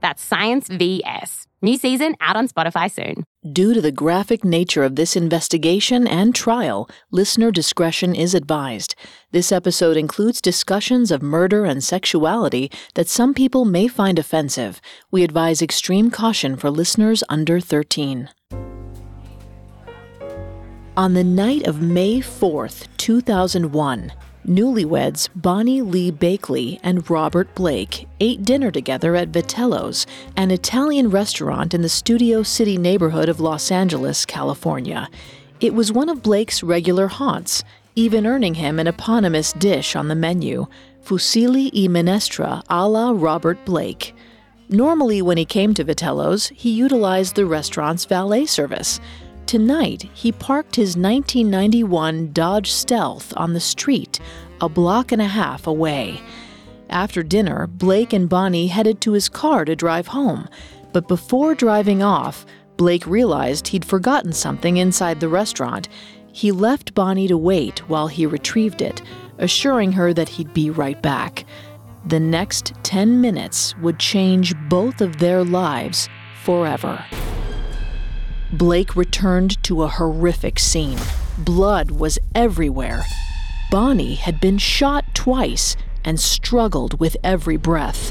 That's Science VS. New season out on Spotify soon. Due to the graphic nature of this investigation and trial, listener discretion is advised. This episode includes discussions of murder and sexuality that some people may find offensive. We advise extreme caution for listeners under 13. On the night of May 4th, 2001, Newlyweds Bonny Lee Bakley and Robert Blake ate dinner together at Vitello's, an Italian restaurant in the Studio City neighborhood of Los Angeles, California. It was one of Blake's regular haunts, even earning him an eponymous dish on the menu, fusilli e minestra a la Robert Blake. Normally, when he came to Vitello's, he utilized the restaurant's valet service. Tonight, he parked his 1991 Dodge Stealth on the street, a block and a half away. After dinner, Blake and Bonny headed to his car to drive home. But before driving off, Blake realized he'd forgotten something inside the restaurant. He left Bonny to wait while he retrieved it, assuring her that he'd be right back. The next 10 minutes would change both of their lives forever. Blake returned to a horrific scene. Blood was everywhere. Bonny had been shot twice and struggled with every breath.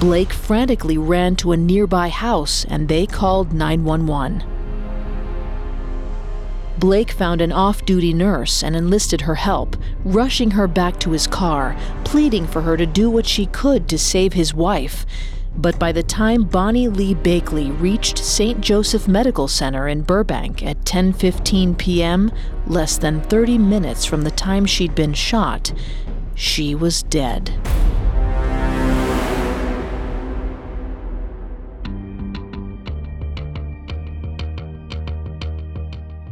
Blake frantically ran to a nearby house and they called 911. Blake found an off duty nurse and enlisted her help, rushing her back to his car, pleading for her to do what she could to save his wife. But by the time Bonny Lee Bakley reached St. Joseph Medical Center in Burbank at 10:15 p.m., less than 30 minutes from the time she'd been shot, she was dead.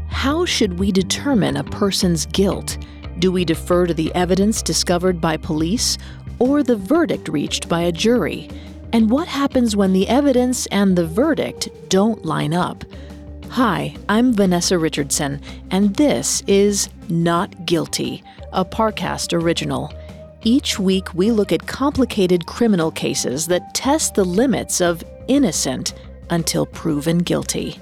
How should we determine a person's guilt? Do we defer to the evidence discovered by police or the verdict reached by a jury? And what happens when the evidence and the verdict don't line up? Hi, I'm Vanessa Richardson, and this is Not Guilty, a Parcast original. Each week, we look at complicated criminal cases that test the limits of innocent until proven guilty.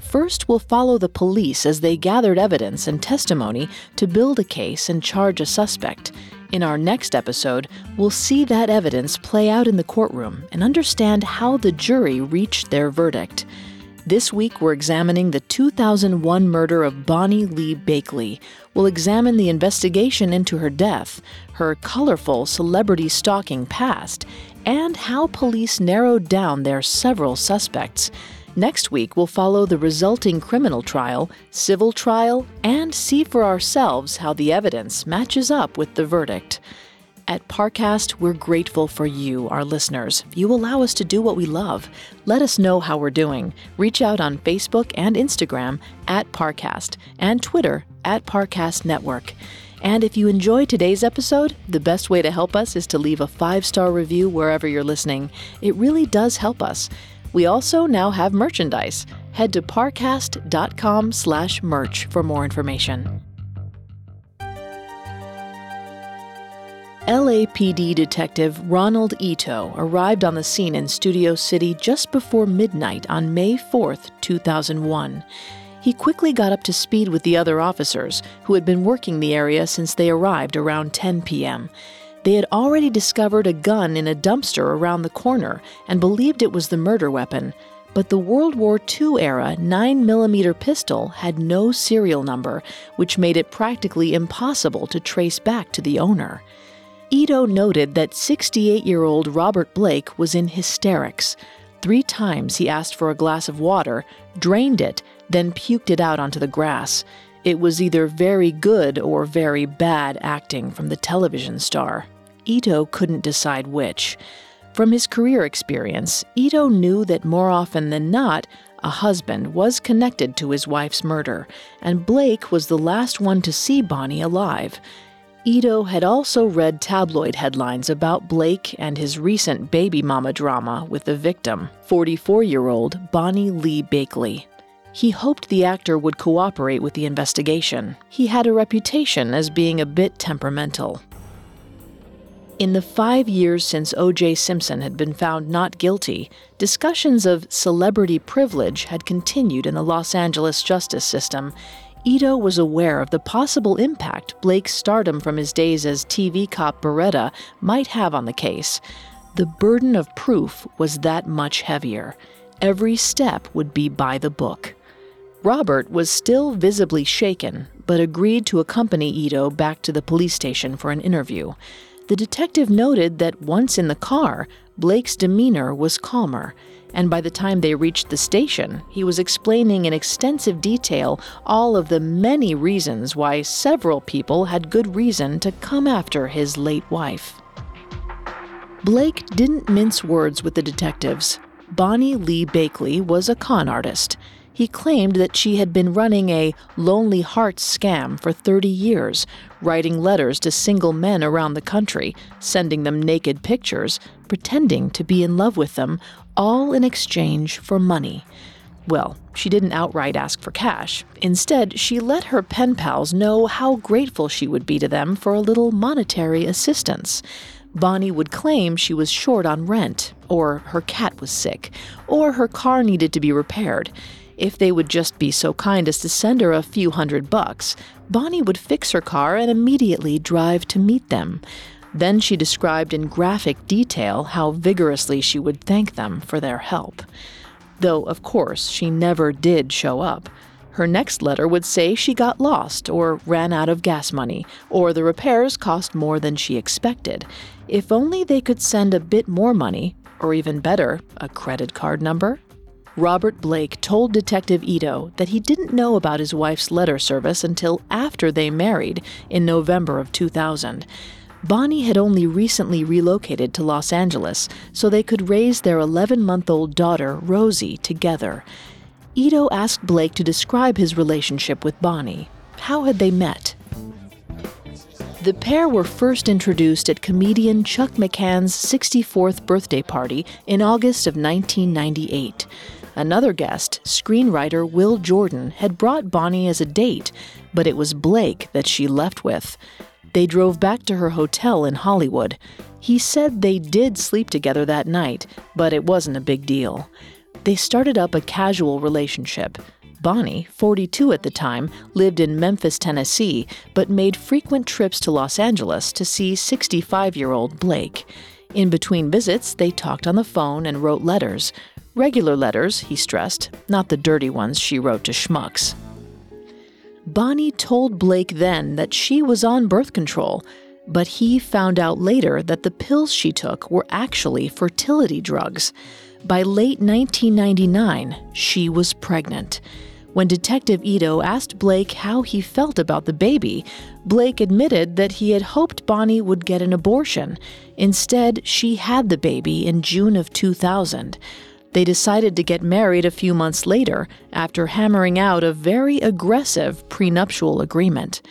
First, we'll follow the police as they gathered evidence and testimony to build a case and charge a suspect. In our next episode, we'll see that evidence play out in the courtroom and understand how the jury reached their verdict. This week, we're examining the 2001 murder of Bonny Lee Bakley. We'll examine the investigation into her death, her colorful celebrity stalking past, and how police narrowed down their several suspects. Next week, we'll follow the resulting criminal trial, civil trial, and see for ourselves how the evidence matches up with the verdict. At Parcast, we're grateful for you, our listeners. You allow us to do what we love. Let us know how we're doing. Reach out on Facebook and Instagram at Parcast and Twitter at Parcast Network. And if you enjoyed today's episode, the best way to help us is to leave a five star review wherever you're listening. It really does help us. We also now have merchandise. Head to parcast.com slash merch for more information. LAPD Detective Ronald Ito arrived on the scene in Studio City just before midnight on May 4, 2001. He quickly got up to speed with the other officers who had been working the area since they arrived around 10 p.m. They had already discovered a gun in a dumpster around the corner and believed it was the murder weapon. But the World War II era 9mm pistol had no serial number, which made it practically impossible to trace back to the owner. Ito noted that 68 year old Robert Blake was in hysterics. Three times he asked for a glass of water, drained it, then puked it out onto the grass. It was either very good or very bad acting from the television star. Ito couldn't decide which. From his career experience, Ito knew that more often than not, a husband was connected to his wife's murder, and Blake was the last one to see Bonny alive. Ito had also read tabloid headlines about Blake and his recent baby mama drama with the victim, 44 year old Bonny Lee Bakley. He hoped the actor would cooperate with the investigation. He had a reputation as being a bit temperamental. In the five years since O.J. Simpson had been found not guilty, discussions of celebrity privilege had continued in the Los Angeles justice system, Ito was aware of the possible impact Blake's stardom from his days as TV cop Baretta might have on the case. The burden of proof was that much heavier. Every step would be by the book. Robert was still visibly shaken, but agreed to accompany Ito back to the police station for an interview. The detective noted that once in the car, Blake's demeanor was calmer and by the time they reached the station, he was explaining in extensive detail all of the many reasons why several people had good reason to come after his late wife. Blake didn't mince words with the detectives. Bonny Lee Bakley was a con artist. He claimed that she had been running a Lonely Hearts scam for 30 years, writing letters to single men around the country, sending them naked pictures, pretending to be in love with them, all in exchange for money. Well, she didn't outright ask for cash. Instead, she let her pen pals know how grateful she would be to them for a little monetary assistance. Bonny would claim she was short on rent, or her cat was sick, or her car needed to be repaired. If they would just be so kind as to send her a few hundred bucks, Bonny would fix her car and immediately drive to meet them. Then she described in graphic detail how vigorously she would thank them for their help. Though, of course, she never did show up. Her next letter would say she got lost, or ran out of gas money, or the repairs cost more than she expected. If only they could send a bit more money, or even better, a credit card number. Robert Blake told Detective Ito that he didn't know about his wife's letter service until after they married in November of 2000. Bonny had only recently relocated to Los Angeles so they could raise their 11 month old daughter, Rosie, together. Ito asked Blake to describe his relationship with Bonny. How had they met? The pair were first introduced at comedian Chuck McCann's 64th birthday party in August of 1998. Another guest, screenwriter Will Jordan, had brought Bonny as a date, but it was Blake that she left with. They drove back to her hotel in Hollywood. He said they did sleep together that night, but it wasn't a big deal. They started up a casual relationship. Bonny, 42 at the time, lived in Memphis, Tennessee, but made frequent trips to Los Angeles to see 65 year old Blake. In between visits, they talked on the phone and wrote letters. Regular letters, he stressed, not the dirty ones she wrote to schmucks. Bonny told Blake then that she was on birth control, but he found out later that the pills she took were actually fertility drugs. By late 1999, she was pregnant. When Detective Ito asked Blake how he felt about the baby, Blake admitted that he had hoped Bonny would get an abortion. Instead, she had the baby in June of 2000. They decided to get married a few months later after hammering out a very aggressive prenuptial agreement.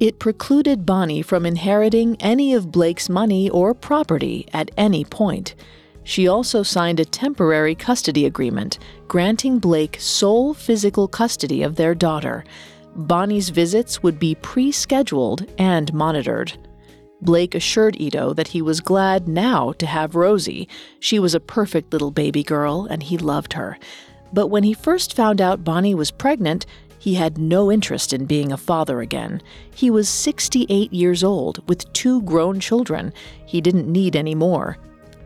It precluded Bonny from inheriting any of Blake's money or property at any point. She also signed a temporary custody agreement granting Blake sole physical custody of their daughter. Bonny's visits would be pre scheduled and monitored. Blake assured Ito that he was glad now to have Rosie. She was a perfect little baby girl, and he loved her. But when he first found out Bonny was pregnant, he had no interest in being a father again. He was 68 years old with two grown children. He didn't need any more.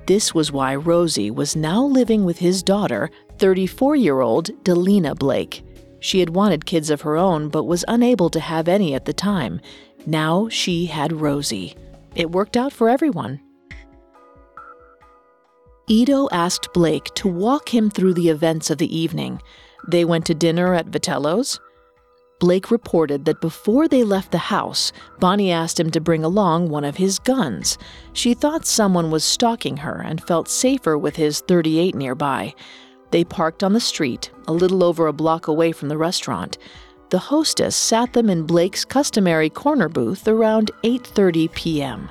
This was why Rosie was now living with his daughter, 34 year old Delinah Blake. She had wanted kids of her own, but was unable to have any at the time. Now she had Rosie. It worked out for everyone. Ito asked Blake to walk him through the events of the evening. They went to dinner at Vitello's. Blake reported that before they left the house, Bonny asked him to bring along one of his guns. She thought someone was stalking her and felt safer with his 38 nearby. They parked on the street, a little over a block away from the restaurant. The hostess sat them in Blake's customary corner booth around 8:30 p.m.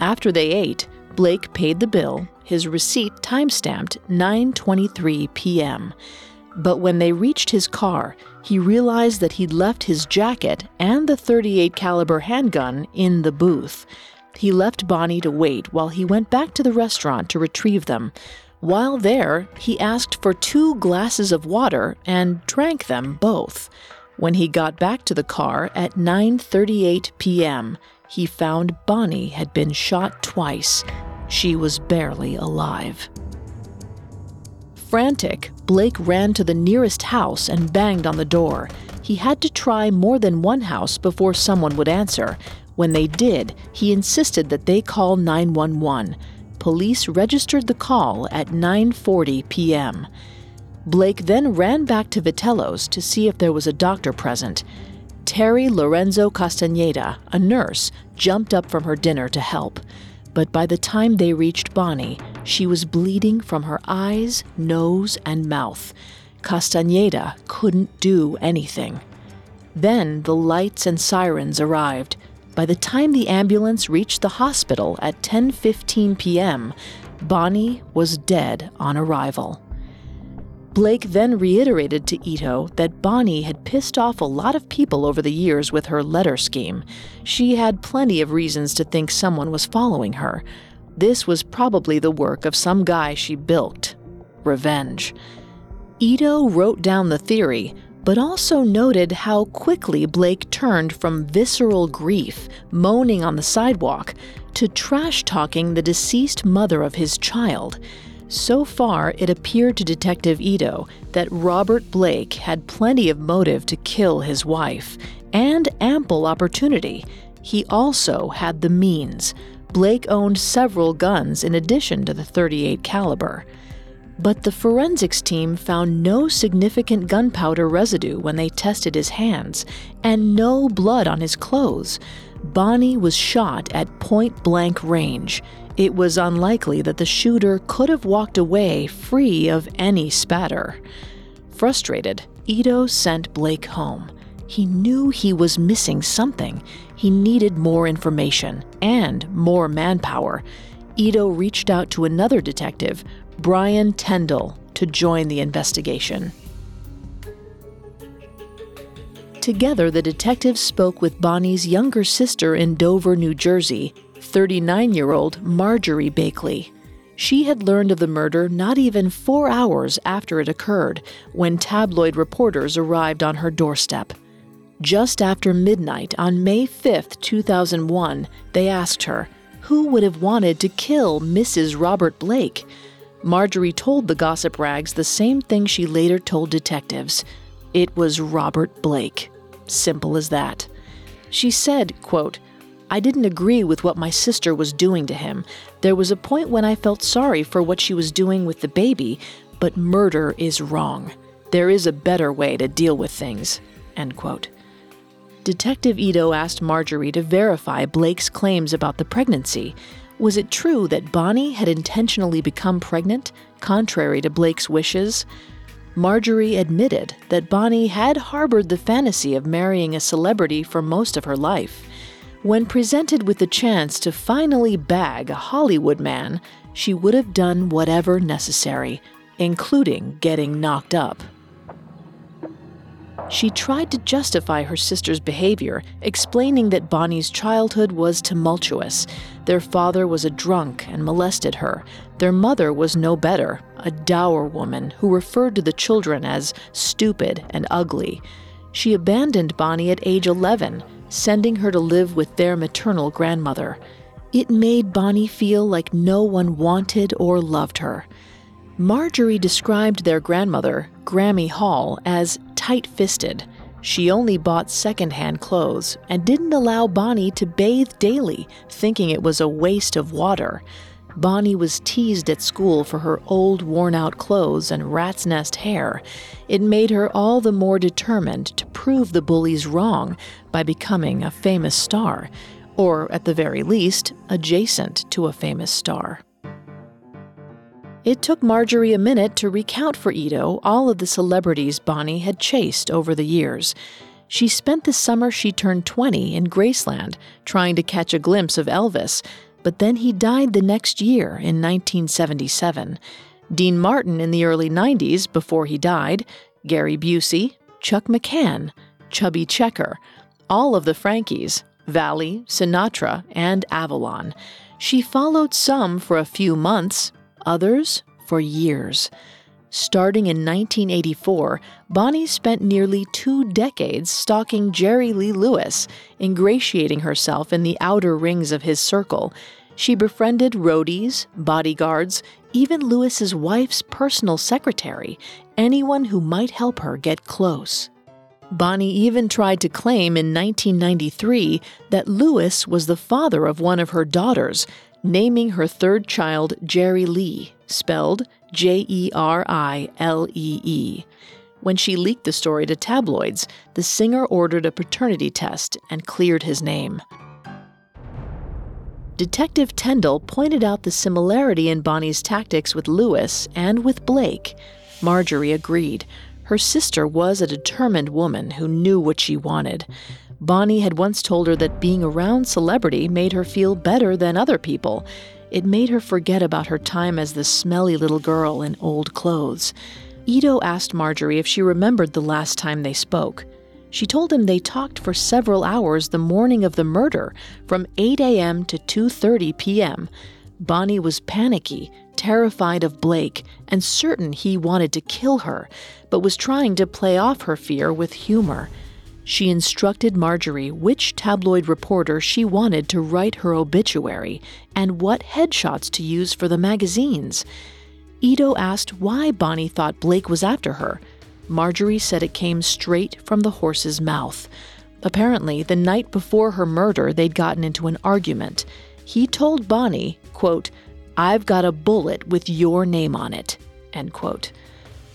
After they ate, Blake paid the bill, his receipt time-stamped 9:23 p.m. But when they reached his car, he realized that he'd left his jacket and the 38 caliber handgun in the booth. He left Bonny to wait while he went back to the restaurant to retrieve them. While there, he asked for two glasses of water and drank them both. When he got back to the car at 9:38 p.m., he found Bonny had been shot twice. She was barely alive. Frantic, Blake ran to the nearest house and banged on the door. He had to try more than one house before someone would answer. When they did, he insisted that they call 911. Police registered the call at 9:40 p.m. Blake then ran back to Vitello's to see if there was a doctor present. Terry Lorenzo Castaneda, a nurse, jumped up from her dinner to help. But by the time they reached Bonny, she was bleeding from her eyes, nose, and mouth. Castaneda couldn't do anything. Then the lights and sirens arrived. By the time the ambulance reached the hospital at 10:15 p.m., Bonny was dead on arrival. Blake then reiterated to Ito that Bonny had pissed off a lot of people over the years with her letter scheme. She had plenty of reasons to think someone was following her. This was probably the work of some guy she bilked. Revenge. Ito wrote down the theory, but also noted how quickly Blake turned from visceral grief, moaning on the sidewalk, to trash talking the deceased mother of his child. So far, it appeared to Detective Ito that Robert Blake had plenty of motive to kill his wife and ample opportunity. He also had the means. Blake owned several guns in addition to the 38 caliber. But the forensics team found no significant gunpowder residue when they tested his hands and no blood on his clothes. Bonny was shot at point blank range. It was unlikely that the shooter could have walked away free of any spatter. Frustrated, Ito sent Blake home. He knew he was missing something. He needed more information and more manpower. Ito reached out to another detective, Brian Tyndall, to join the investigation. Together, the detectives spoke with Bonny's younger sister in Dover, New Jersey, 39 year old Marjorie Bakley. She had learned of the murder not even four hours after it occurred, when tabloid reporters arrived on her doorstep. Just after midnight on May 5, 2001, they asked her, Who would have wanted to kill Mrs. Robert Blake? Marjorie told the gossip rags the same thing she later told detectives it was Robert Blake. Simple as that. She said, quote, I didn't agree with what my sister was doing to him. There was a point when I felt sorry for what she was doing with the baby, but murder is wrong. There is a better way to deal with things. End quote. Detective Ito asked Marjorie to verify Blake's claims about the pregnancy. Was it true that Bonny had intentionally become pregnant, contrary to Blake's wishes? Marjorie admitted that Bonny had harbored the fantasy of marrying a celebrity for most of her life. When presented with the chance to finally bag a Hollywood man, she would have done whatever necessary, including getting knocked up. She tried to justify her sister's behavior, explaining that Bonny's childhood was tumultuous. Their father was a drunk and molested her. Their mother was no better, a dour woman who referred to the children as stupid and ugly. She abandoned Bonny at age 11, sending her to live with their maternal grandmother. It made Bonny feel like no one wanted or loved her. Marjorie described their grandmother, Grammy Hall, as tight fisted. She only bought secondhand clothes and didn't allow Bonny to bathe daily, thinking it was a waste of water. Bonny was teased at school for her old, worn out clothes and rat's nest hair. It made her all the more determined to prove the bullies wrong by becoming a famous star, or at the very least, adjacent to a famous star. It took Marjorie a minute to recount for Ito all of the celebrities Bonny had chased over the years. She spent the summer she turned 20 in Graceland trying to catch a glimpse of Elvis, but then he died the next year in 1977. Dean Martin in the early 90s before he died, Gary Busey, Chuck McCann, Chubby Checker, all of the Frankies, Valli, Sinatra, and Avalon. She followed some for a few months, others for years. Starting in 1984, Bonny spent nearly two decades stalking Jerry Lee Lewis, ingratiating herself in the outer rings of his circle. She befriended roadies, bodyguards, even Lewis's wife's personal secretary, anyone who might help her get close. Bonny even tried to claim in 1993 that Lewis was the father of one of her daughters, naming her third child Jerry Lee, spelled J E R I L E E. When she leaked the story to tabloids, the singer ordered a paternity test and cleared his name. Detective Tyndall pointed out the similarity in Bonny's tactics with Lewis and with Blake. Marjorie agreed. Her sister was a determined woman who knew what she wanted. Bonny had once told her that being around celebrity made her feel better than other people. It made her forget about her time as the smelly little girl in old clothes. Ito asked Marjorie if she remembered the last time they spoke. She told him they talked for several hours the morning of the murder, from 8 a.m. to 2:30 p.m. Bonny was panicky, terrified of Blake, and certain he wanted to kill her, but was trying to play off her fear with humor. She instructed Marjorie which tabloid reporter she wanted to write her obituary and what headshots to use for the magazines. Ito asked why Bonny thought Blake was after her. Marjorie said it came straight from the horse's mouth. Apparently, the night before her murder, they'd gotten into an argument. He told Bonny, quote, I've got a bullet with your name on it, end quote.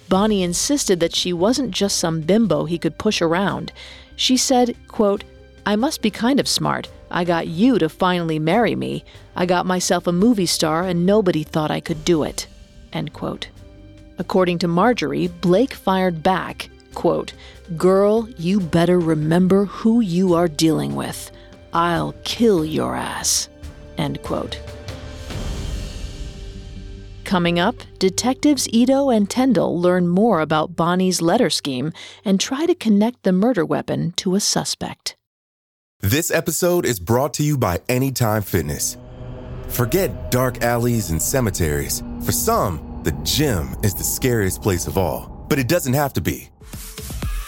Bonny insisted that she wasn't just some bimbo he could push around. She said, quote, I must be kind of smart. I got you to finally marry me. I got myself a movie star and nobody thought I could do it. End quote. According to Marjorie, Blake fired back, quote, Girl, you better remember who you are dealing with. I'll kill your ass. End quote. Coming up, detectives Ito and Tyndall learn more about Bonny's letter scheme and try to connect the murder weapon to a suspect. This episode is brought to you by Anytime Fitness. Forget dark alleys and cemeteries. For some, the gym is the scariest place of all, but it doesn't have to be.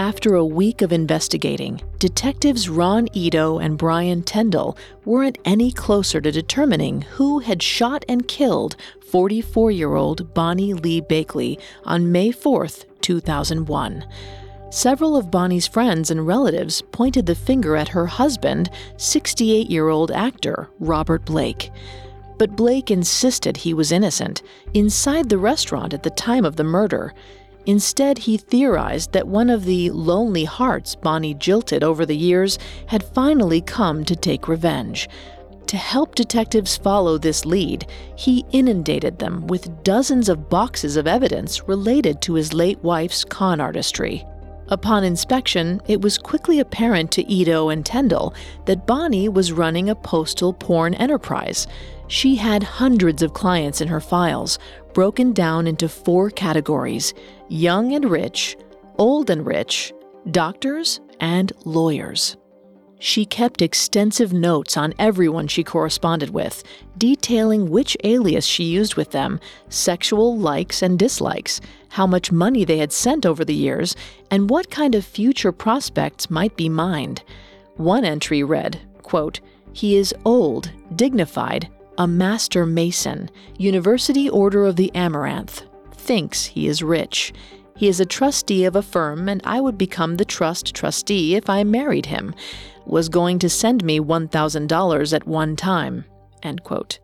After a week of investigating, detectives Ron Ito and Brian Tyndall weren't any closer to determining who had shot and killed 44 year old Bonny Lee Bakley on May 4, 2001. Several of Bonny's friends and relatives pointed the finger at her husband, 68 year old actor Robert Blake. But Blake insisted he was innocent inside the restaurant at the time of the murder. Instead, he theorized that one of the lonely hearts Bonny jilted over the years had finally come to take revenge. To help detectives follow this lead, he inundated them with dozens of boxes of evidence related to his late wife's con artistry. Upon inspection, it was quickly apparent to Ito and Tyndall that Bonny was running a postal porn enterprise. She had hundreds of clients in her files, broken down into four categories young and rich, old and rich, doctors, and lawyers. She kept extensive notes on everyone she corresponded with, detailing which alias she used with them, sexual likes and dislikes, how much money they had sent over the years, and what kind of future prospects might be mined. One entry read, quote, He is old, dignified, a master mason, University Order of the Amaranth, thinks he is rich. He is a trustee of a firm, and I would become the trust trustee if I married him was going to send me $1,000 at one time. End quote.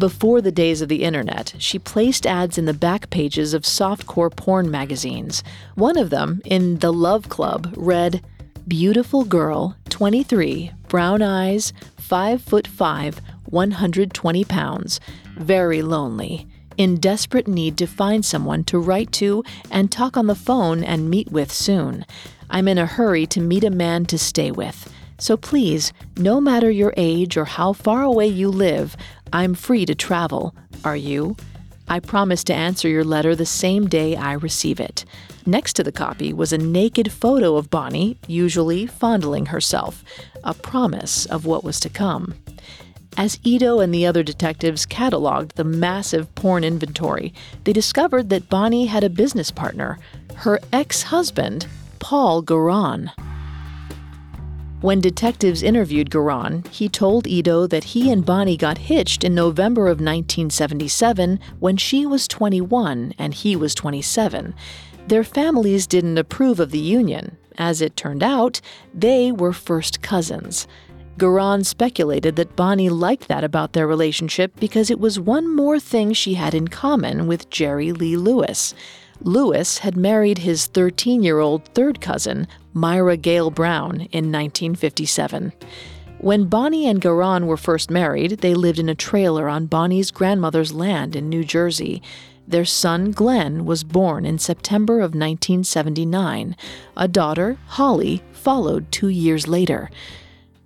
Before the days of the internet, she placed ads in the back pages of softcore porn magazines. One of them, in The Love Club, read Beautiful girl, 23, brown eyes, 5 foot 5, 120 pounds, very lonely, in desperate need to find someone to write to and talk on the phone and meet with soon. I'm in a hurry to meet a man to stay with. So please, no matter your age or how far away you live, I'm free to travel. Are you? I promise to answer your letter the same day I receive it. Next to the copy was a naked photo of Bonny, usually fondling herself, a promise of what was to come. As Ito and the other detectives cataloged the massive porn inventory, they discovered that Bonny had a business partner, her ex husband, Paul Gawron. When detectives interviewed Gawron, he told Ito that he and Bonny got hitched in November of 1977 when she was 21 and he was 27. Their families didn't approve of the union. As it turned out, they were first cousins. Gawron speculated that Bonny liked that about their relationship because it was one more thing she had in common with Jerry Lee Lewis. Lewis had married his 13 year old third cousin, Myra Gale Brown, in 1957. When Bonny and Gawron were first married, they lived in a trailer on Bonny's grandmother's land in New Jersey. Their son, Glenn, was born in September of 1979. A daughter, Holly, followed two years later.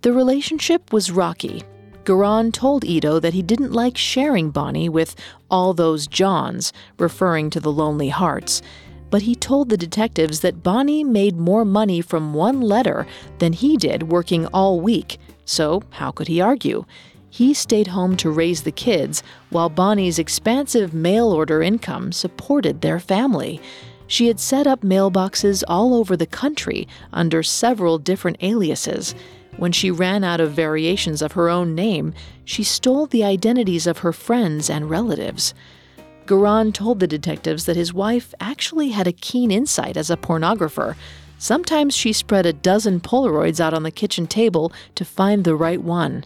The relationship was rocky, Gawron told Ito that he didn't like sharing Bonny with all those Johns, referring to the Lonely Hearts. But he told the detectives that Bonny made more money from one letter than he did working all week, so how could he argue? He stayed home to raise the kids while Bonny's expansive mail order income supported their family. She had set up mailboxes all over the country under several different aliases. When she ran out of variations of her own name, she stole the identities of her friends and relatives. Gawron told the detectives that his wife actually had a keen insight as a pornographer. Sometimes she spread a dozen Polaroids out on the kitchen table to find the right one.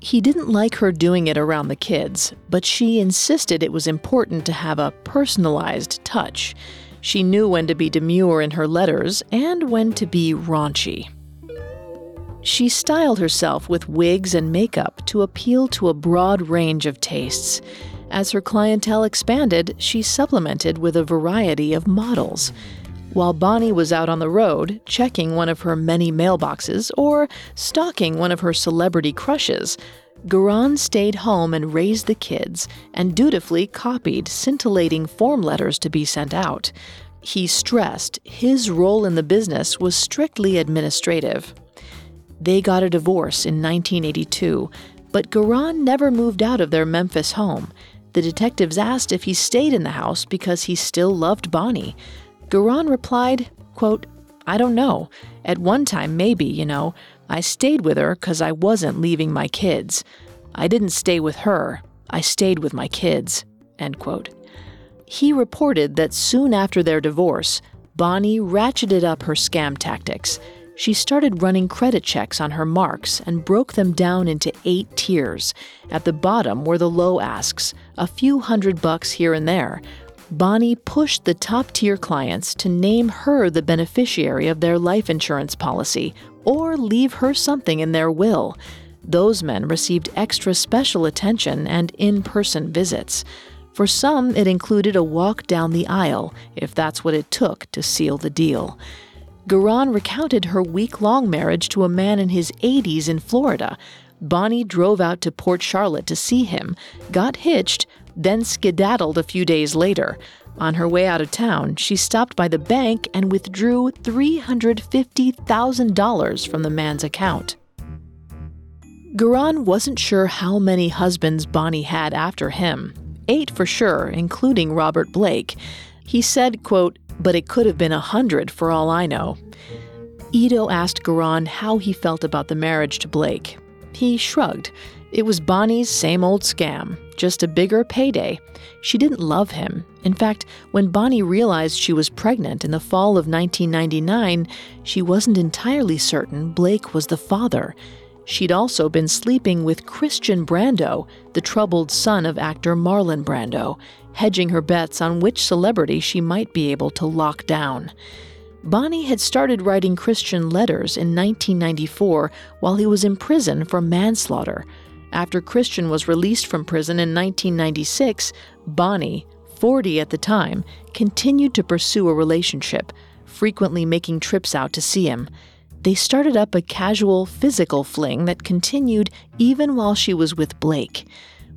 He didn't like her doing it around the kids, but she insisted it was important to have a personalized touch. She knew when to be demure in her letters and when to be raunchy. She styled herself with wigs and makeup to appeal to a broad range of tastes. As her clientele expanded, she supplemented with a variety of models. While Bonny was out on the road, checking one of her many mailboxes or stalking one of her celebrity crushes, Gawron stayed home and raised the kids and dutifully copied scintillating form letters to be sent out. He stressed his role in the business was strictly administrative. They got a divorce in 1982, but Gawron never moved out of their Memphis home. The detectives asked if he stayed in the house because he still loved Bonny. Gawron replied, quote, I don't know. At one time, maybe, you know. I stayed with her because I wasn't leaving my kids. I didn't stay with her. I stayed with my kids. End quote. He reported that soon after their divorce, Bonny ratcheted up her scam tactics she started running credit checks on her marks and broke them down into eight tiers. At the bottom were the low asks, a few hundred bucks here and there. Bonny pushed the top tier clients to name her the beneficiary of their life insurance policy or leave her something in their will. Those men received extra special attention and in person visits. For some, it included a walk down the aisle, if that's what it took to seal the deal. Gawron recounted her week long marriage to a man in his 80s in Florida. Bonny drove out to Port Charlotte to see him, got hitched, then skedaddled a few days later. On her way out of town, she stopped by the bank and withdrew $350,000 from the man's account. Gawron wasn't sure how many husbands Bonny had after him, eight for sure, including Robert Blake. He said, quote, but it could have been a hundred for all I know. Ito asked Gawron how he felt about the marriage to Blake. He shrugged. It was Bonny's same old scam, just a bigger payday. She didn't love him. In fact, when Bonny realized she was pregnant in the fall of 1999, she wasn't entirely certain Blake was the father. She'd also been sleeping with Christian Brando, the troubled son of actor Marlon Brando, hedging her bets on which celebrity she might be able to lock down. Bonny had started writing Christian letters in 1994 while he was in prison for manslaughter. After Christian was released from prison in 1996, Bonny, 40 at the time, continued to pursue a relationship, frequently making trips out to see him they started up a casual physical fling that continued even while she was with Blake.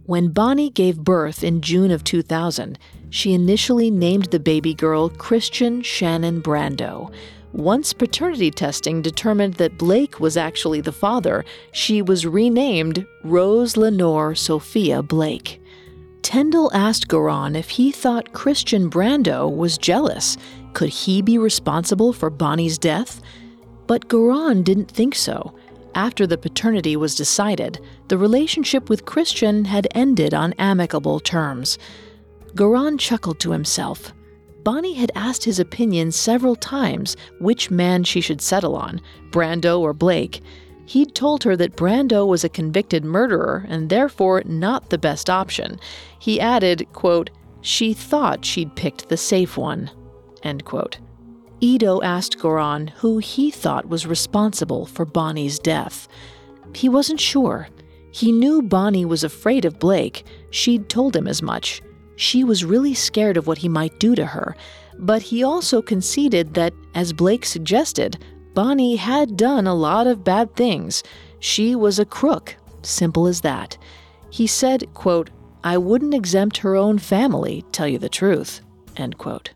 When Bonny gave birth in June of 2000, she initially named the baby girl Christian Shannon Brando. Once paternity testing determined that Blake was actually the father, she was renamed Rose Lenore Sophia Blake. Tyndall asked Gawron if he thought Christian Brando was jealous. Could he be responsible for Bonny's death? But Gawron didn't think so. After the paternity was decided, the relationship with Christian had ended on amicable terms. Gawron chuckled to himself. Bonny had asked his opinion several times which man she should settle on, Brando or Blake. He'd told her that Brando was a convicted murderer and therefore not the best option. He added, quote, she thought she'd picked the safe one, end quote. Ito asked Gawron who he thought was responsible for Bonny's death. He wasn't sure. He knew Bonny was afraid of Blake. She'd told him as much. She was really scared of what he might do to her. But he also conceded that, as Blake suggested, Bonny had done a lot of bad things. She was a crook, simple as that. He said, quote, I wouldn't exempt her own family, tell you the truth, end quote.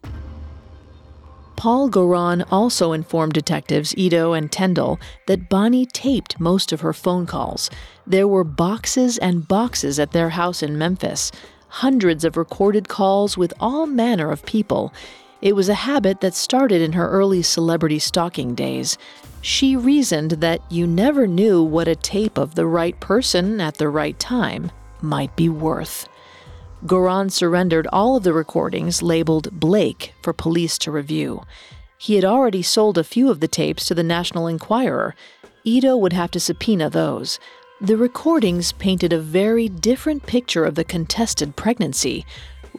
Paul Gawron also informed detectives Ito and Tyndall that Bonny taped most of her phone calls. There were boxes and boxes at their house in Memphis, hundreds of recorded calls with all manner of people. It was a habit that started in her early celebrity stalking days. She reasoned that you never knew what a tape of the right person at the right time might be worth. Gawron surrendered all of the recordings labeled Blake for police to review. He had already sold a few of the tapes to the National Enquirer. Ito would have to subpoena those. The recordings painted a very different picture of the contested pregnancy.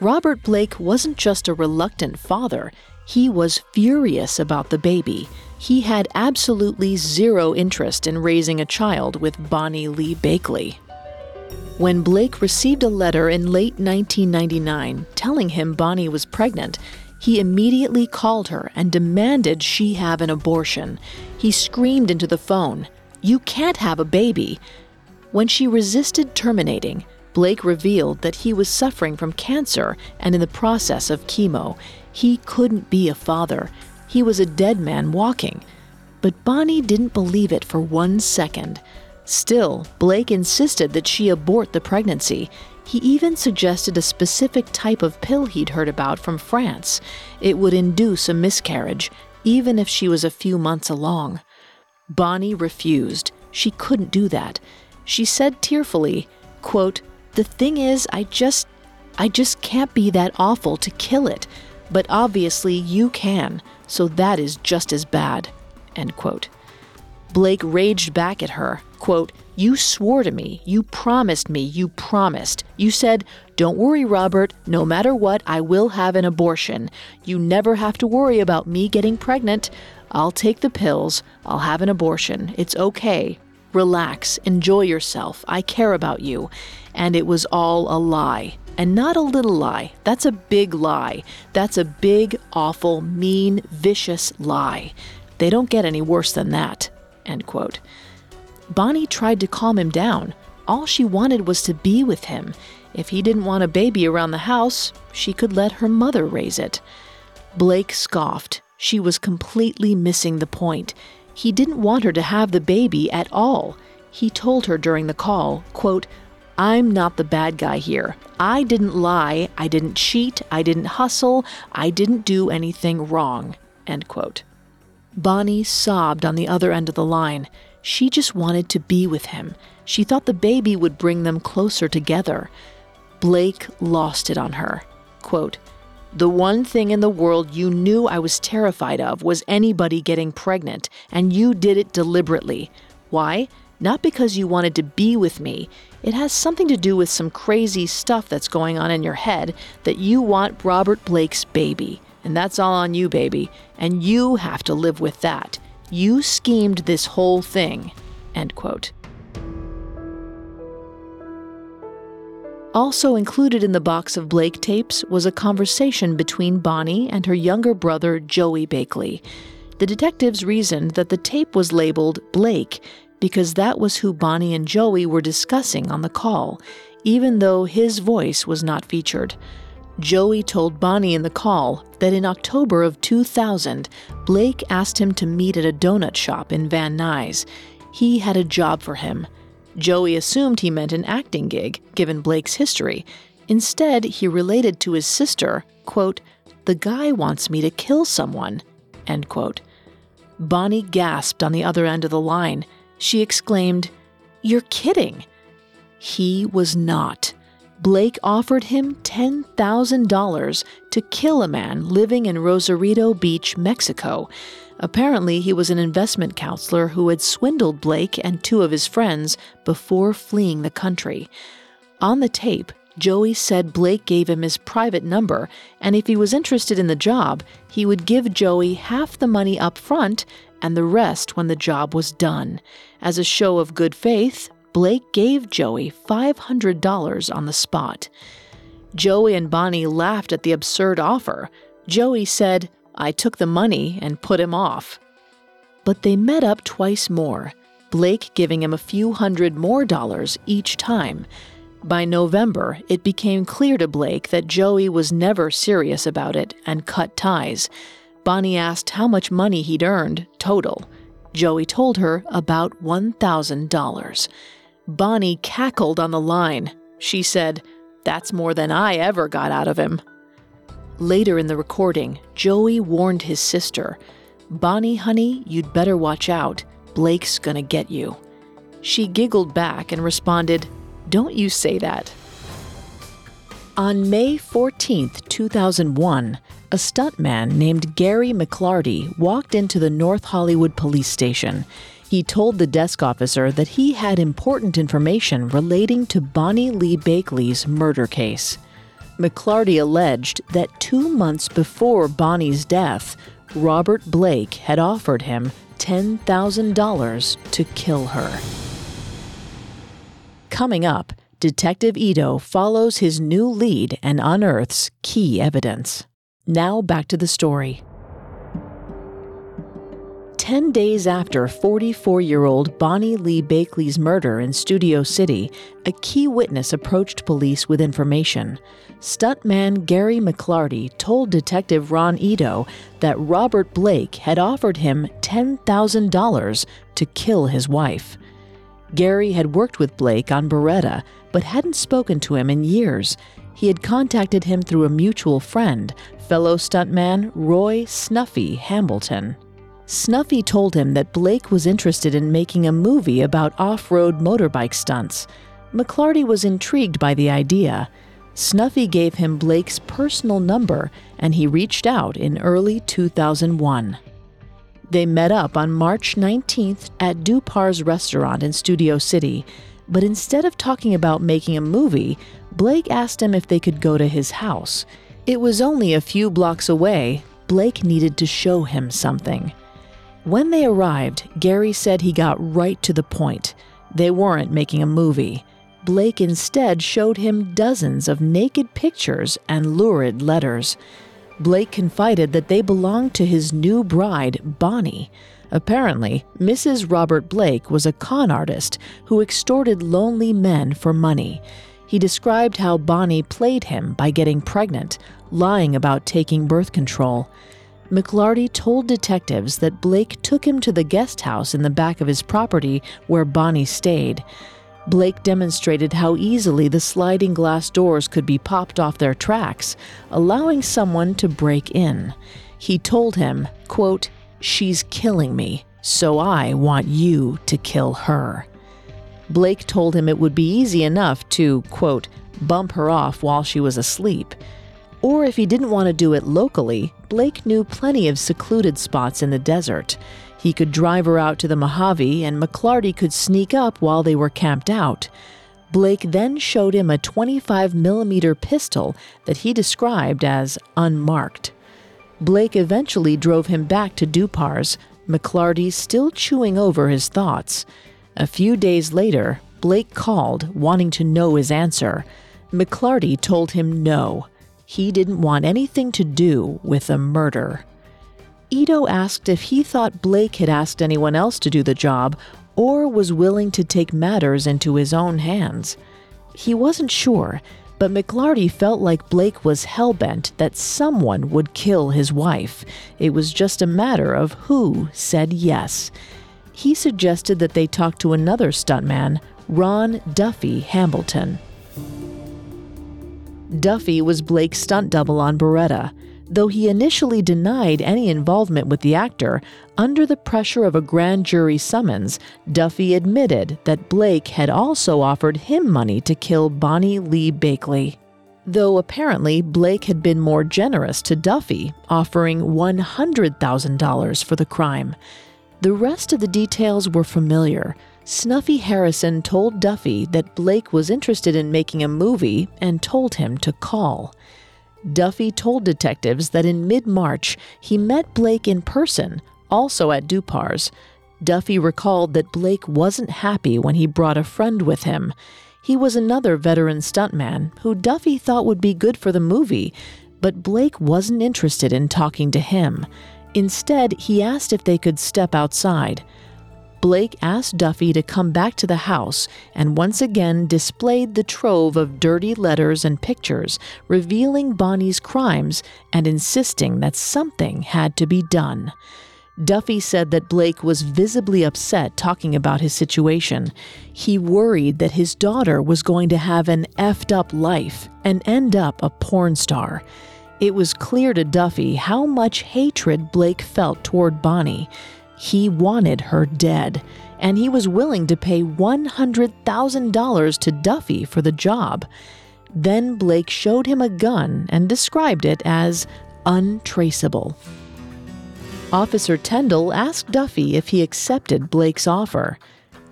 Robert Blake wasn't just a reluctant father, he was furious about the baby. He had absolutely zero interest in raising a child with Bonny Lee Bakley when Blake received a letter in late 1999 telling him Bonny was pregnant, he immediately called her and demanded she have an abortion. He screamed into the phone, You can't have a baby. When she resisted terminating, Blake revealed that he was suffering from cancer and in the process of chemo. He couldn't be a father. He was a dead man walking. But Bonny didn't believe it for one second. Still, Blake insisted that she abort the pregnancy. He even suggested a specific type of pill he'd heard about from France. It would induce a miscarriage, even if she was a few months along. Bonny refused. She couldn't do that. She said tearfully, quote, "The thing is, I just I just can't be that awful to kill it, but obviously you can, so that is just as bad." End quote. Blake raged back at her, quote, You swore to me, you promised me, you promised. You said, Don't worry, Robert, no matter what, I will have an abortion. You never have to worry about me getting pregnant. I'll take the pills, I'll have an abortion. It's okay. Relax, enjoy yourself, I care about you. And it was all a lie. And not a little lie. That's a big lie. That's a big, awful, mean, vicious lie. They don't get any worse than that. End quote. Bonny tried to calm him down. All she wanted was to be with him. If he didn't want a baby around the house, she could let her mother raise it. Blake scoffed. She was completely missing the point. He didn't want her to have the baby at all. He told her during the call, quote, I'm not the bad guy here. I didn't lie, I didn't cheat, I didn't hustle, I didn't do anything wrong. End quote. Bonny sobbed on the other end of the line. She just wanted to be with him. She thought the baby would bring them closer together. Blake lost it on her. Quote, the one thing in the world you knew I was terrified of was anybody getting pregnant, and you did it deliberately. Why? Not because you wanted to be with me. It has something to do with some crazy stuff that's going on in your head that you want Robert Blake's baby. And that's all on you, baby. And you have to live with that. You schemed this whole thing. End quote. Also included in the box of Blake tapes was a conversation between Bonny and her younger brother, Joey Bakley. The detectives reasoned that the tape was labeled Blake because that was who Bonny and Joey were discussing on the call, even though his voice was not featured. Joey told Bonny in the call that in October of 2000, Blake asked him to meet at a donut shop in Van Nuys. He had a job for him. Joey assumed he meant an acting gig, given Blake's history. Instead, he related to his sister, quote, The guy wants me to kill someone, end quote. Bonny gasped on the other end of the line. She exclaimed, You're kidding. He was not. Blake offered him $10,000 to kill a man living in Rosarito Beach, Mexico. Apparently, he was an investment counselor who had swindled Blake and two of his friends before fleeing the country. On the tape, Joey said Blake gave him his private number, and if he was interested in the job, he would give Joey half the money up front and the rest when the job was done. As a show of good faith, Blake gave Joey $500 on the spot. Joey and Bonny laughed at the absurd offer. Joey said, I took the money and put him off. But they met up twice more, Blake giving him a few hundred more dollars each time. By November, it became clear to Blake that Joey was never serious about it and cut ties. Bonny asked how much money he'd earned, total. Joey told her about $1,000. Bonny cackled on the line. She said, That's more than I ever got out of him. Later in the recording, Joey warned his sister, Bonny, honey, you'd better watch out. Blake's gonna get you. She giggled back and responded, Don't you say that. On May 14, 2001, a stuntman named Gary McLarty walked into the North Hollywood police station. He told the desk officer that he had important information relating to Bonny Lee Bakley's murder case. McLarty alleged that two months before Bonny's death, Robert Blake had offered him $10,000 to kill her. Coming up, Detective Ito follows his new lead and unearths key evidence. Now back to the story. 10 days after 44 year old Bonny Lee Bakley's murder in Studio City, a key witness approached police with information. Stuntman Gary McLarty told Detective Ron Ito that Robert Blake had offered him $10,000 to kill his wife. Gary had worked with Blake on Baretta, but hadn't spoken to him in years. He had contacted him through a mutual friend, fellow stuntman Roy Snuffy Hambleton. Snuffy told him that Blake was interested in making a movie about off road motorbike stunts. McLarty was intrigued by the idea. Snuffy gave him Blake's personal number and he reached out in early 2001. They met up on March 19th at Dupar's restaurant in Studio City, but instead of talking about making a movie, Blake asked him if they could go to his house. It was only a few blocks away. Blake needed to show him something. When they arrived, Gary said he got right to the point. They weren't making a movie. Blake instead showed him dozens of naked pictures and lurid letters. Blake confided that they belonged to his new bride, Bonny. Apparently, Mrs. Robert Blake was a con artist who extorted lonely men for money. He described how Bonny played him by getting pregnant, lying about taking birth control. McLarty told detectives that Blake took him to the guest house in the back of his property where Bonny stayed. Blake demonstrated how easily the sliding glass doors could be popped off their tracks, allowing someone to break in. He told him, quote, She's killing me, so I want you to kill her. Blake told him it would be easy enough to, quote, bump her off while she was asleep. Or if he didn't want to do it locally, Blake knew plenty of secluded spots in the desert. He could drive her out to the Mojave, and McLarty could sneak up while they were camped out. Blake then showed him a 25 millimeter pistol that he described as unmarked. Blake eventually drove him back to Dupar's, McLarty still chewing over his thoughts. A few days later, Blake called, wanting to know his answer. McLarty told him no. He didn't want anything to do with the murder. Ito asked if he thought Blake had asked anyone else to do the job or was willing to take matters into his own hands. He wasn't sure, but McLarty felt like Blake was hell-bent that someone would kill his wife. It was just a matter of who said yes. He suggested that they talk to another stuntman, Ron Duffy Hambleton. Duffy was Blake's stunt double on Baretta, Though he initially denied any involvement with the actor, under the pressure of a grand jury summons, Duffy admitted that Blake had also offered him money to kill Bonny Lee Bakley. Though apparently Blake had been more generous to Duffy, offering $100,000 for the crime. The rest of the details were familiar. Snuffy Harrison told Duffy that Blake was interested in making a movie and told him to call. Duffy told detectives that in mid March he met Blake in person, also at Dupar's. Duffy recalled that Blake wasn't happy when he brought a friend with him. He was another veteran stuntman who Duffy thought would be good for the movie, but Blake wasn't interested in talking to him. Instead, he asked if they could step outside. Blake asked Duffy to come back to the house and once again displayed the trove of dirty letters and pictures revealing Bonny's crimes and insisting that something had to be done. Duffy said that Blake was visibly upset talking about his situation. He worried that his daughter was going to have an effed up life and end up a porn star. It was clear to Duffy how much hatred Blake felt toward Bonny he wanted her dead, and he was willing to pay $100,000 to Duffy for the job. Then Blake showed him a gun and described it as untraceable. Officer Tyndall asked Duffy if he accepted Blake's offer.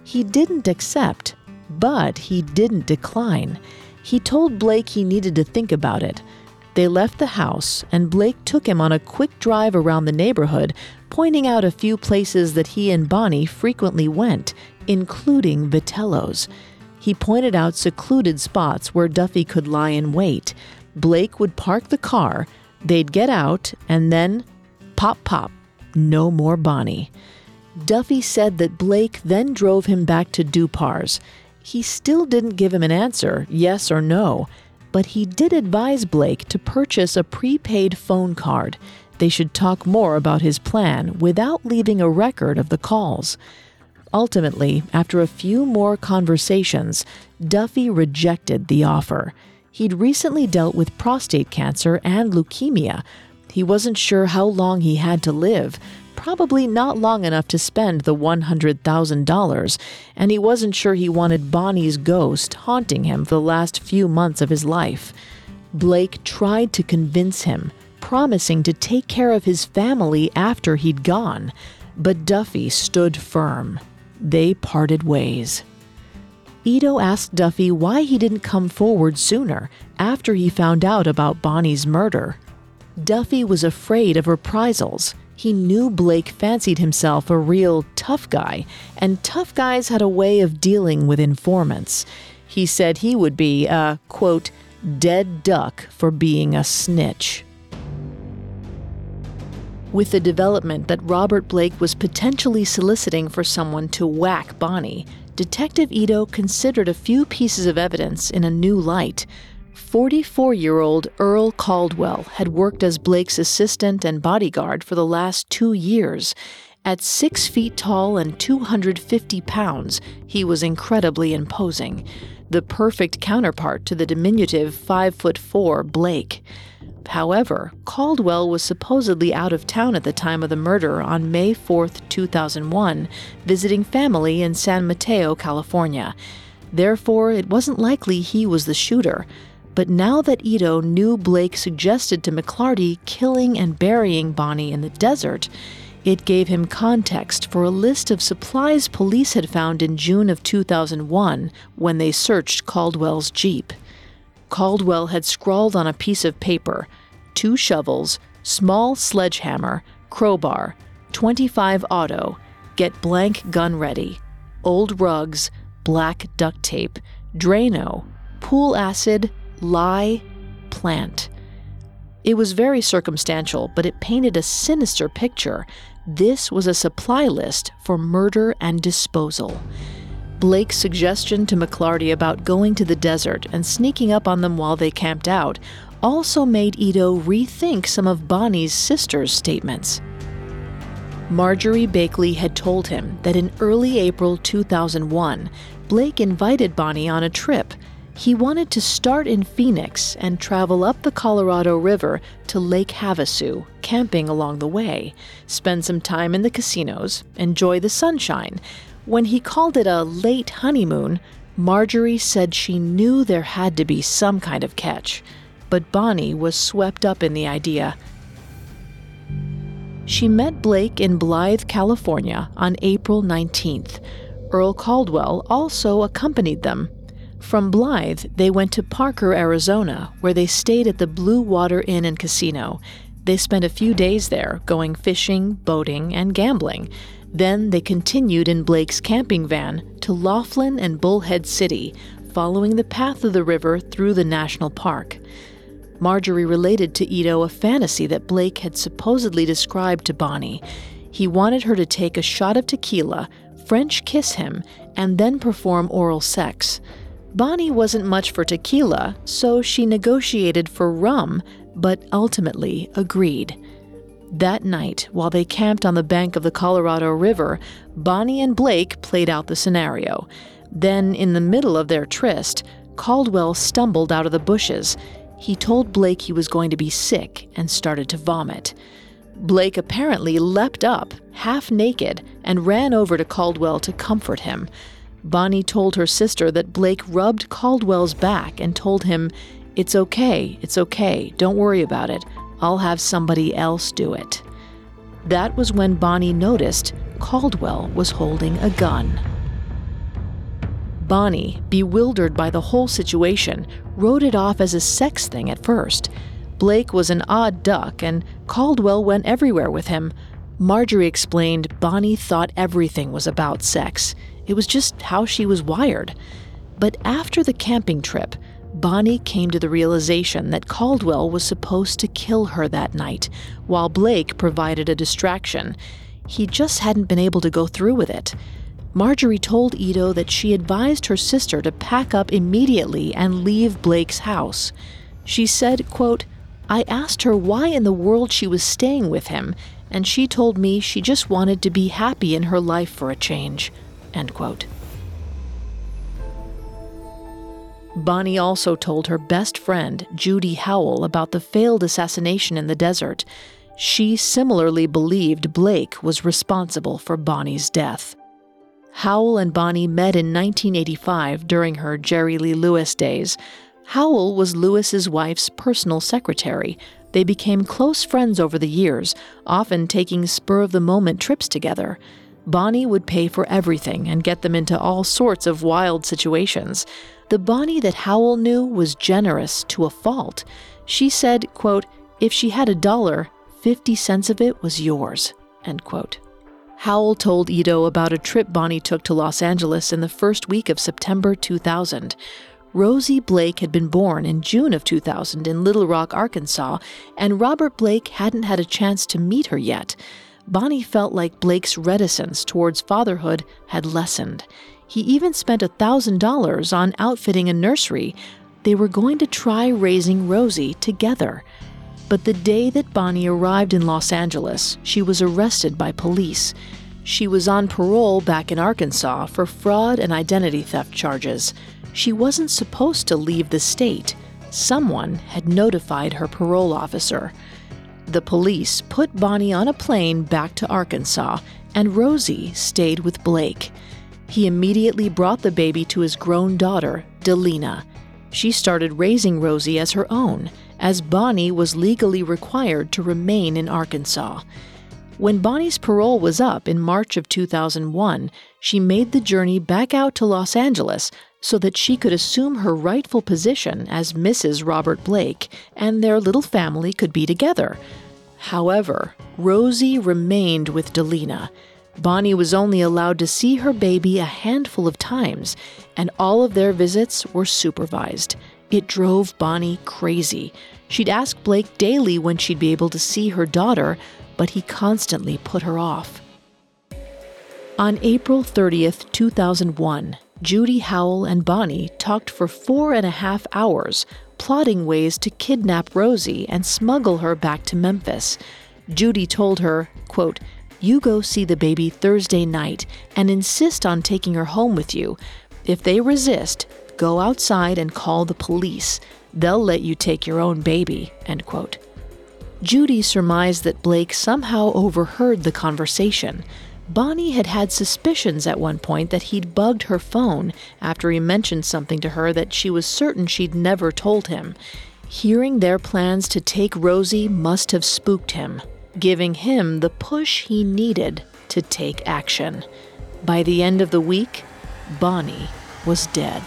He didn't accept, but he didn't decline. He told Blake he needed to think about it. They left the house, and Blake took him on a quick drive around the neighborhood, pointing out a few places that he and Bonny frequently went, including Vitello's. He pointed out secluded spots where Duffy could lie in wait. Blake would park the car, they'd get out, and then pop, pop, no more Bonny. Duffy said that Blake then drove him back to Dupar's. He still didn't give him an answer, yes or no but he did advise Blake to purchase a prepaid phone card. They should talk more about his plan without leaving a record of the calls. Ultimately, after a few more conversations, Duffy rejected the offer. He'd recently dealt with prostate cancer and leukemia. He wasn't sure how long he had to live, probably not long enough to spend the $100,000, and he wasn't sure he wanted Bonny's ghost haunting him for the last few months of his life. Blake tried to convince him, promising to take care of his family after he'd gone, but Duffy stood firm. They parted ways. Ito asked Duffy why he didn't come forward sooner after he found out about Bonny's murder. Duffy was afraid of reprisals He knew Blake fancied himself a real tough guy, and tough guys had a way of dealing with informants. He said he would be a, quote, dead duck for being a snitch. With the development that Robert Blake was potentially soliciting for someone to whack Bonny, Detective Ito considered a few pieces of evidence in a new light. 44 year old Earl Caldwell had worked as Blake's assistant and bodyguard for the last two years. At six feet tall and 250 pounds, he was incredibly imposing, the perfect counterpart to the diminutive 5 foot 4 Blake. However, Caldwell was supposedly out of town at the time of the murder on May 4, 2001, visiting family in San Mateo, California. Therefore, it wasn't likely he was the shooter. But now that Ito knew Blake suggested to McLarty killing and burying Bonny in the desert, it gave him context for a list of supplies police had found in June of 2001 when they searched Caldwell's Jeep. Caldwell had scrawled on a piece of paper two shovels, small sledgehammer, crowbar, 25 auto, get blank gun ready, old rugs, black duct tape, Drano, pool acid, lye, plant. It was very circumstantial, but it painted a sinister picture. This was a supply list for murder and disposal. Blake's suggestion to McLarty about going to the desert and sneaking up on them while they camped out also made Ito rethink some of Bonny's sister's statements. Marjorie Bakley had told him that in early April 2001, Blake invited Bonny on a trip. He wanted to start in Phoenix and travel up the Colorado River to Lake Havasu, camping along the way, spend some time in the casinos, enjoy the sunshine, when he called it a late honeymoon, Marjorie said she knew there had to be some kind of catch, but Bonny was swept up in the idea. She met Blake in Blythe, California on April 19th. Earl Caldwell also accompanied them. From Blythe, they went to Parker, Arizona, where they stayed at the Blue Water Inn and Casino. They spent a few days there, going fishing, boating, and gambling. Then they continued in Blake's camping van to Laughlin and Bullhead City, following the path of the river through the national park. Marjorie related to Ito a fantasy that Blake had supposedly described to Bonny. He wanted her to take a shot of tequila, French kiss him, and then perform oral sex. Bonny wasn't much for tequila, so she negotiated for rum, but ultimately agreed. That night, while they camped on the bank of the Colorado River, Bonny and Blake played out the scenario. Then, in the middle of their tryst, Caldwell stumbled out of the bushes. He told Blake he was going to be sick and started to vomit. Blake apparently leapt up, half naked, and ran over to Caldwell to comfort him. Bonny told her sister that Blake rubbed Caldwell's back and told him, It's okay, it's okay, don't worry about it. I'll have somebody else do it. That was when Bonny noticed Caldwell was holding a gun. Bonny, bewildered by the whole situation, wrote it off as a sex thing at first. Blake was an odd duck, and Caldwell went everywhere with him. Marjorie explained Bonny thought everything was about sex. It was just how she was wired. But after the camping trip, Bonny came to the realization that Caldwell was supposed to kill her that night, while Blake provided a distraction. He just hadn't been able to go through with it. Marjorie told Ito that she advised her sister to pack up immediately and leave Blake's house. She said, quote, I asked her why in the world she was staying with him, and she told me she just wanted to be happy in her life for a change. End quote. Bonny also told her best friend, Judy Howell, about the failed assassination in the desert. She similarly believed Blake was responsible for Bonny's death. Howell and Bonny met in 1985 during her Jerry Lee Lewis days. Howell was Lewis's wife's personal secretary. They became close friends over the years, often taking spur of the moment trips together. Bonny would pay for everything and get them into all sorts of wild situations. The Bonny that Howell knew was generous to a fault. She said, quote, if she had a dollar, 50 cents of it was yours. End quote. Howell told Ito about a trip Bonny took to Los Angeles in the first week of September 2000. Rosie Blake had been born in June of 2000 in Little Rock, Arkansas, and Robert Blake hadn't had a chance to meet her yet. Bonny felt like Blake's reticence towards fatherhood had lessened. He even spent $1,000 on outfitting a nursery. They were going to try raising Rosie together. But the day that Bonny arrived in Los Angeles, she was arrested by police. She was on parole back in Arkansas for fraud and identity theft charges. She wasn't supposed to leave the state. Someone had notified her parole officer. The police put Bonny on a plane back to Arkansas, and Rosie stayed with Blake. He immediately brought the baby to his grown daughter, Delinah. She started raising Rosie as her own, as Bonny was legally required to remain in Arkansas. When Bonny's parole was up in March of 2001, she made the journey back out to Los Angeles so that she could assume her rightful position as Mrs. Robert Blake and their little family could be together. However, Rosie remained with Delinah. Bonny was only allowed to see her baby a handful of times, and all of their visits were supervised. It drove Bonny crazy. She'd ask Blake daily when she'd be able to see her daughter, but he constantly put her off. On April 30th, 2001, Judy Howell and Bonny talked for four and a half hours, plotting ways to kidnap Rosie and smuggle her back to Memphis. Judy told her, quote, You go see the baby Thursday night and insist on taking her home with you. If they resist, go outside and call the police. They'll let you take your own baby. End quote. Judy surmised that Blake somehow overheard the conversation. Bonny had had suspicions at one point that he'd bugged her phone after he mentioned something to her that she was certain she'd never told him. Hearing their plans to take Rosie must have spooked him, giving him the push he needed to take action. By the end of the week, Bonny was dead.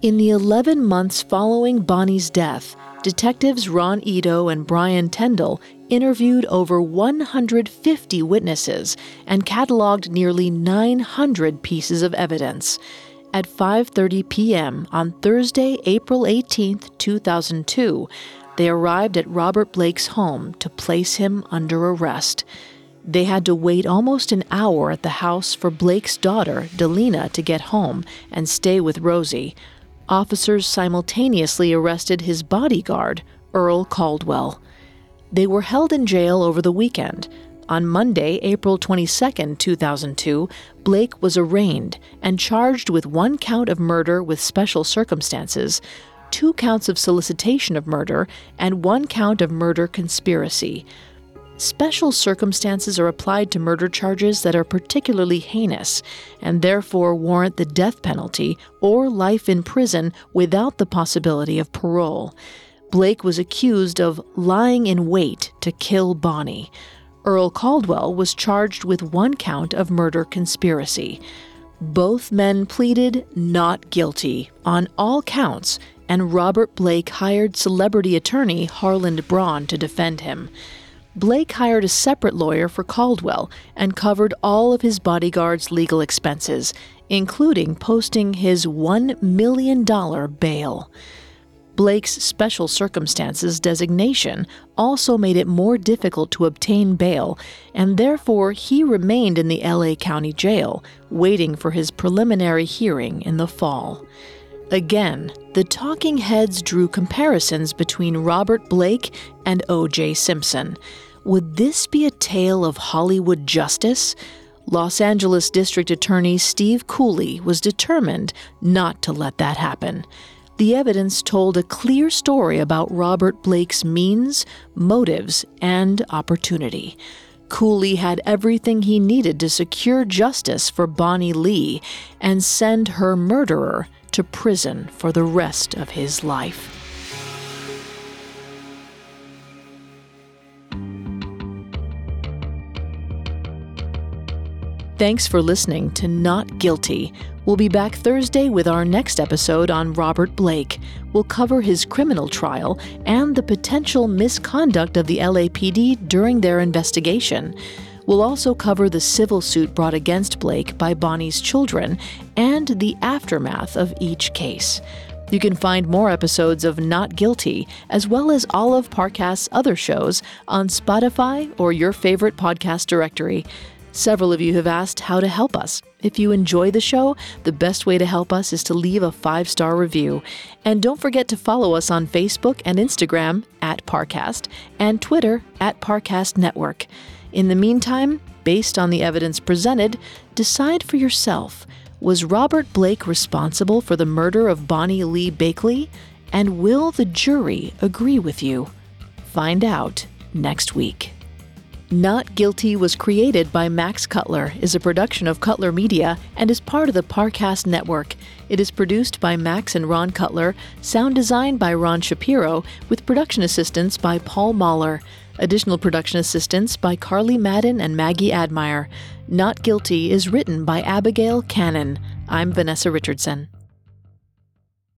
In the 11 months following Bonny's death, detectives Ron Ito and Brian Tyndall interviewed over 150 witnesses and cataloged nearly 900 pieces of evidence. At 5:30 p.m. on Thursday, April 18, 2002, they arrived at Robert Blake's home to place him under arrest. They had to wait almost an hour at the house for Blake's daughter, Delinah, to get home and stay with Rosie officers simultaneously arrested his bodyguard, Earl Caldwell. They were held in jail over the weekend. On Monday, April 22, 2002, Blake was arraigned and charged with one count of murder with special circumstances, two counts of solicitation of murder, and one count of murder conspiracy. Special circumstances are applied to murder charges that are particularly heinous and therefore warrant the death penalty or life in prison without the possibility of parole. Blake was accused of lying in wait to kill Bonny. Earl Caldwell was charged with one count of murder conspiracy. Both men pleaded not guilty on all counts, and Robert Blake hired celebrity attorney Harland Braun to defend him. Blake hired a separate lawyer for Caldwell and covered all of his bodyguard's legal expenses, including posting his $1 million bail. Blake's special circumstances designation also made it more difficult to obtain bail, and therefore he remained in the LA County Jail, waiting for his preliminary hearing in the fall. Again, the talking heads drew comparisons between Robert Blake and O.J. Simpson. Would this be a tale of Hollywood justice? Los Angeles District Attorney Steve Cooley was determined not to let that happen. The evidence told a clear story about Robert Blake's means, motives, and opportunity. Cooley had everything he needed to secure justice for Bonny Lee and send her murderer to prison for the rest of his life. Thanks for listening to Not Guilty. We'll be back Thursday with our next episode on Robert Blake. We'll cover his criminal trial and the potential misconduct of the LAPD during their investigation. We'll also cover the civil suit brought against Blake by Bonny's children and the aftermath of each case. You can find more episodes of Not Guilty, as well as all of Parcast's other shows, on Spotify or your favorite podcast directory. Several of you have asked how to help us. If you enjoy the show, the best way to help us is to leave a five star review. And don't forget to follow us on Facebook and Instagram at Parcast and Twitter at Parcast Network. In the meantime, based on the evidence presented, decide for yourself was Robert Blake responsible for the murder of Bonny Lee Bakley? And will the jury agree with you? Find out next week. Not Guilty was created by Max Cutler, is a production of Cutler Media, and is part of the Parcast Network. It is produced by Max and Ron Cutler, sound designed by Ron Shapiro, with production assistance by Paul Mahler. Additional production assistance by Carly Madden and Maggie Admire. Not Guilty is written by Abigail Cannon. I'm Vanessa Richardson.